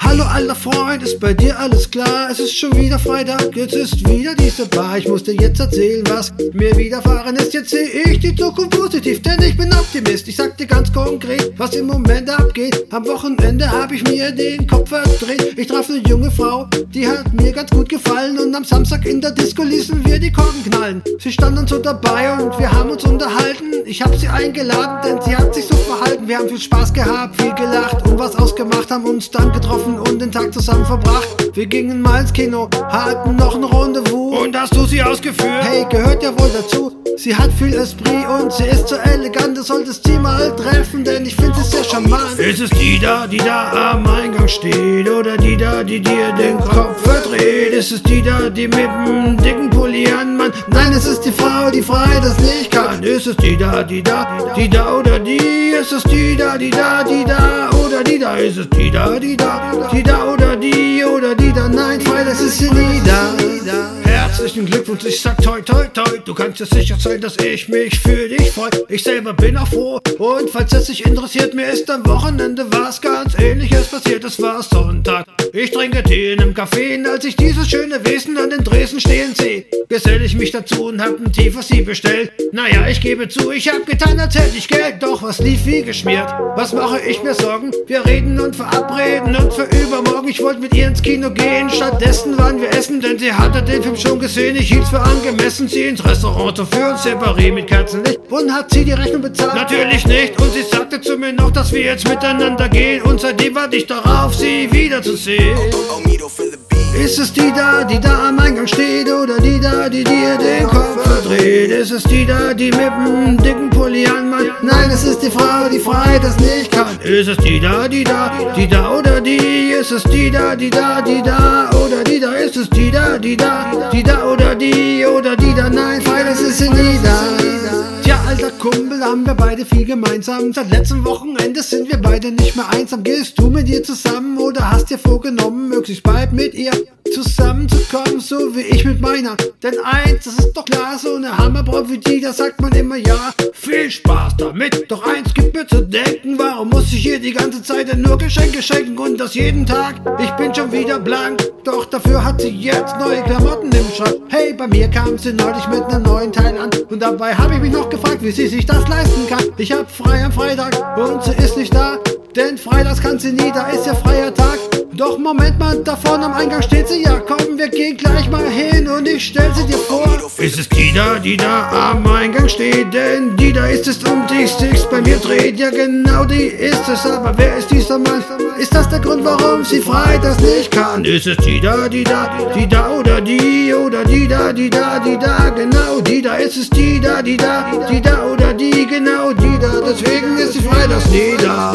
Hallo alter Freund, ist bei dir alles klar? Es ist schon wieder Freitag, jetzt ist wieder diese Bar. Ich muss dir jetzt erzählen, was mir widerfahren ist. Jetzt sehe ich die Zukunft positiv, denn ich bin Optimist. Ich sag dir ganz konkret, was im Moment abgeht. Am Wochenende hab ich mir den Kopf verdreht. Ich traf eine junge Frau, die hat mir ganz gut gefallen. Und am Samstag in der Disco ließen wir die Korken knallen. Sie standen so dabei und wir haben uns unterhalten. Ich hab sie eingeladen, denn sie hat sich so verhalten. Wir haben viel Spaß gehabt, viel gelacht und was ausgemacht, haben uns dann getroffen und den Tag zusammen verbracht. Wir gingen mal ins Kino, hatten noch eine Rendezvous. Und hast du sie ausgeführt? Hey, gehört ja wohl dazu. Sie hat viel Esprit und sie ist so elegant, du solltest sie mal treffen, denn ich finde sie sehr charmant. Ist es die da, die da am Eingang steht? Oder die da, die dir den Kopf verdreht? Ist es die da, die mit dem dicken Pulli anmann? Nein, es ist die Frau, die frei das nicht kann. Ist es die da, die da, die da oder die? Ist es die da, die da, die da oder die da? Ist es die da, die da, die da oder die oder die da? Nein, frei, das ist sie nie da. Herzlichen Glückwunsch, ich sag toi toi toi. Du kannst dir sicher sein, dass ich mich für dich freu. Ich selber bin auch froh. Und falls es dich interessiert, mir ist am Wochenende was ganz ähnliches passiert. Es war Sonntag. Ich trinke Tee in einem Café, als ich dieses schöne Wesen an den Dresden stehen sehe. Gesell ich mich dazu und hab einen Tee für sie bestellt. Naja, ich gebe zu, ich hab getan, als hätte ich Geld. Doch was lief wie geschmiert. Was mache ich mir Sorgen? Wir reden und verabreden und für übermorgen. Ich wollte mit ihr ins Kino gehen. Stattdessen waren wir essen, denn sie hatte den Film schon gesehen. Ich hielt's für angemessen, sie ins Restaurant zu führen. Separé mit Kerzenlicht. Und hat sie die Rechnung bezahlt? Natürlich nicht. Und sie sagte zu mir noch, dass wir jetzt miteinander gehen. Und seitdem warte ich darauf, sie wiederzusehen. Ist es die da, die da am Eingang steht oder die da, die dir den Kopf verdreht? Ist es die da, die mit dem dicken Pulli anmacht? Nein, es ist die Frau, die frei das nicht kann. Ist es die da, die da, die da oder die? Ist es die da, die da, die da oder die da? Ist es die da, die da, die da oder die oder die da? Nein, frei, das ist sie nie da. Kumpel, haben wir beide viel gemeinsam. Seit letztem Wochenende sind wir beide nicht mehr einsam. Gehst du mit ihr zusammen oder hast dir vorgenommen, möglichst bald mit ihr zusammenzukommen, so wie ich mit meiner? Denn eins, das ist doch klar, so eine die, da sagt man immer ja. Viel Spaß damit, doch eins gibt mir zu denken, warum muss ich ihr die ganze Zeit nur Geschenke schenken und das jeden Tag? Ich bin schon wieder blank, doch dafür hat sie jetzt neue Klamotten im Schrank. Hey, bei mir kam sie neulich mit einem neuen Teil an und dabei habe ich mich noch gefragt, wie sie sich das leisten kann. Ich hab frei am Freitag und sie ist nicht da. Denn freitags kann sie nie, da ist ja freier Tag. Doch Moment mal, da vorne am Eingang steht sie ja. Komm, wir gehen gleich mal hin und ich stell sie dir vor. Ist es die da, die da am Eingang steht? Denn die da ist es um die Sticks bei mir dreht. Ja genau, die ist es. Aber wer ist dieser Mann? Ist das der Grund, warum sie frei das nicht kann? Ist es die da, die da, die da oder die oder die da, die da, die da? Genau, die da ist es die da, die da, die da oder die, genau die da. Deswegen ist sie frei das nie da.